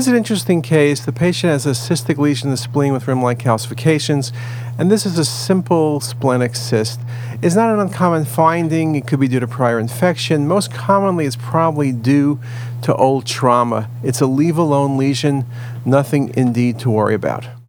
This is an interesting case. The patient has a cystic lesion in the spleen with rim-like calcifications, and this is a simple splenic cyst. It's not an uncommon finding. It could be due to prior infection. Most commonly, it's probably due to old trauma. It's a leave-alone lesion, nothing indeed to worry about.